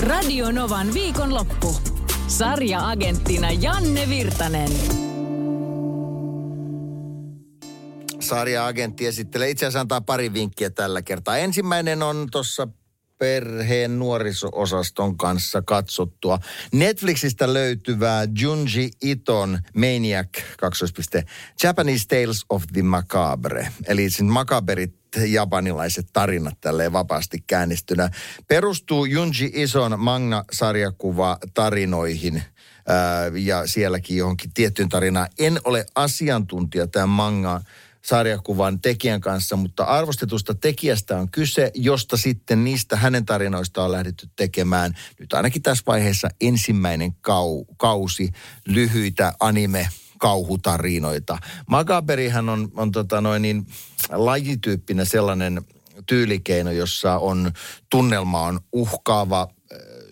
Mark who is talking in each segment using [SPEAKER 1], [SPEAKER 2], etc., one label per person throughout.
[SPEAKER 1] Radio Novan viikonloppu. Sarja-agenttina Janne Virtanen.
[SPEAKER 2] Sarja-agentti esittelee. Itse asiassa antaa pari vinkkiä tällä kertaa. Ensimmäinen on tuossa perheen nuoriso-osaston kanssa katsottua. Netflixistä löytyvää Junji Iton Maniac 2. Japanese Tales of the Macabre. Eli siis makaberit japanilaiset tarinat tälleen vapaasti käännistynä. Perustuu Junji Ison manga-sarjakuva tarinoihin ja sielläkin johonkin tiettyyn tarinaan. En ole asiantuntija tämän manga sarjakuvan tekijän kanssa, mutta arvostetusta tekijästä on kyse, josta sitten niistä hänen tarinoista on lähdetty tekemään nyt ainakin tässä vaiheessa ensimmäinen kau, kausi lyhyitä anime kauhutarinoita. Magaberihan on, on tota noin niin, lajityyppinen sellainen tyylikeino, jossa on tunnelma on uhkaava,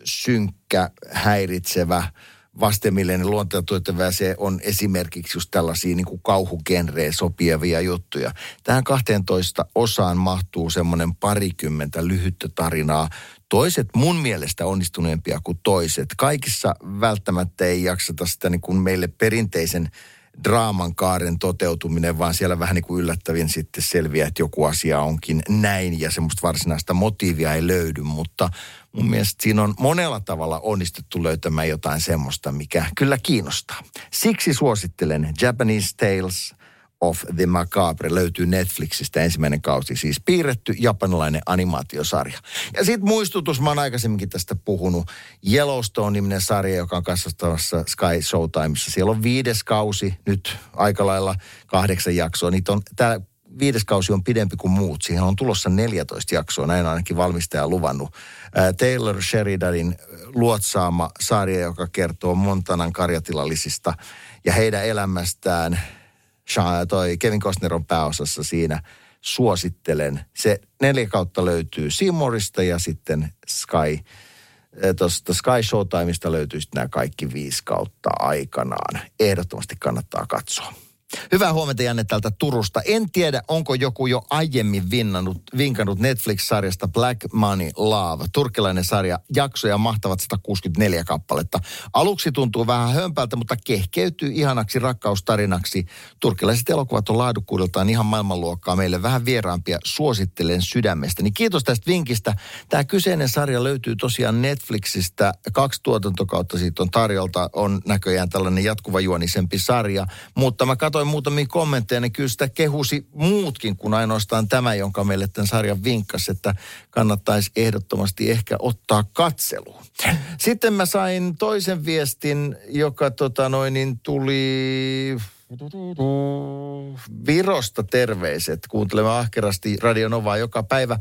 [SPEAKER 2] synkkä, häiritsevä – vastenmielinen luonteeltuettava se on esimerkiksi just tällaisia niin kuin kauhugenreen sopivia juttuja. Tähän 12 osaan mahtuu semmoinen parikymmentä lyhyttä tarinaa. Toiset mun mielestä onnistuneempia kuin toiset. Kaikissa välttämättä ei jakseta sitä niin kuin meille perinteisen draaman kaaren toteutuminen, vaan siellä vähän niin kuin yllättävin sitten selviää, että joku asia onkin näin ja semmoista varsinaista motiivia ei löydy, mutta mun mielestä siinä on monella tavalla onnistuttu löytämään jotain semmoista, mikä kyllä kiinnostaa. Siksi suosittelen Japanese Tales of the Macabre löytyy Netflixistä ensimmäinen kausi, siis piirretty japanilainen animaatiosarja. Ja sitten muistutus, mä oon aikaisemminkin tästä puhunut, Yellowstone-niminen sarja, joka on kasvattavassa Sky Showtimeissa. Siellä on viides kausi, nyt aika lailla kahdeksan jaksoa. Niitä on, tää viides kausi on pidempi kuin muut. Siihen on tulossa 14 jaksoa, näin ainakin valmistaja luvannut. Taylor Sheridanin luotsaama sarja, joka kertoo Montanan karjatilallisista ja heidän elämästään. Toi Kevin Costner on pääosassa siinä. Suosittelen. Se neljä kautta löytyy Seymourista ja sitten Sky tuosta Sky Showtimeista löytyy nämä kaikki viisi kautta aikanaan. Ehdottomasti kannattaa katsoa. Hyvää huomenta Janne täältä Turusta. En tiedä, onko joku jo aiemmin vinnannut, vinkannut Netflix-sarjasta Black Money Love. Turkilainen sarja, jaksoja mahtavat 164 kappaletta. Aluksi tuntuu vähän hömpältä, mutta kehkeytyy ihanaksi rakkaustarinaksi. Turkilaiset elokuvat on laadukkuudeltaan ihan maailmanluokkaa meille vähän vieraampia. Suosittelen sydämestä. Niin kiitos tästä vinkistä. Tämä kyseinen sarja löytyy tosiaan Netflixistä. Kaksi tuotantokautta siitä on tarjolta. On näköjään tällainen jatkuva juonisempi sarja. Mutta mä katsoin muutamia kommentteja, niin kyllä sitä kehusi muutkin kuin ainoastaan tämä, jonka meille tämän sarjan vinkkasi, että kannattaisi ehdottomasti ehkä ottaa katseluun. Sitten mä sain toisen viestin, joka tota noin, niin tuli Virosta terveiset. Kuuntelemme ahkerasti Radio Novaa joka päivä.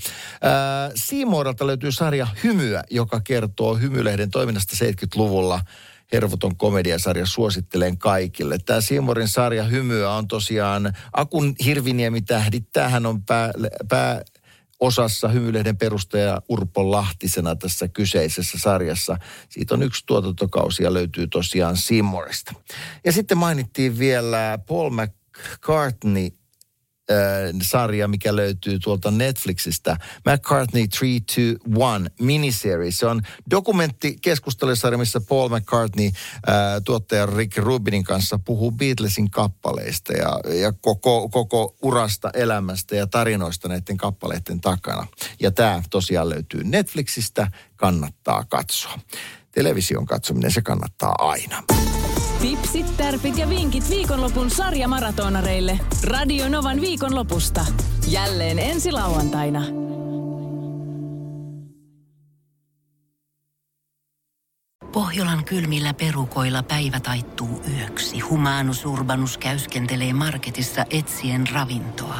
[SPEAKER 2] Siimooralta löytyy sarja Hymyä, joka kertoo Hymylehden toiminnasta 70-luvulla – hervoton komediasarja suosittelen kaikille. Tämä Simorin sarja Hymyä on tosiaan Akun Hirviniemi tähdit. Tämähän on pää, pää osassa Hymylehden perustaja Urpo Lahtisena tässä kyseisessä sarjassa. Siitä on yksi tuotantokausi ja löytyy tosiaan Simorista. Ja sitten mainittiin vielä Paul McCartney sarja, mikä löytyy tuolta Netflixistä. McCartney 321 miniseries. Se on dokumentti keskustelusarja, missä Paul McCartney ää, tuottaja Rick Rubinin kanssa puhuu Beatlesin kappaleista ja, ja koko, koko urasta, elämästä ja tarinoista näiden kappaleiden takana. Ja tämä tosiaan löytyy Netflixistä, kannattaa katsoa. Television katsominen, se kannattaa aina.
[SPEAKER 1] Tipsit, tärpit ja vinkit viikonlopun sarjamaratonareille. Radio Novan viikonlopusta. Jälleen ensi lauantaina.
[SPEAKER 3] Pohjolan kylmillä perukoilla päivä taittuu yöksi. Humanus Urbanus käyskentelee marketissa etsien ravintoa.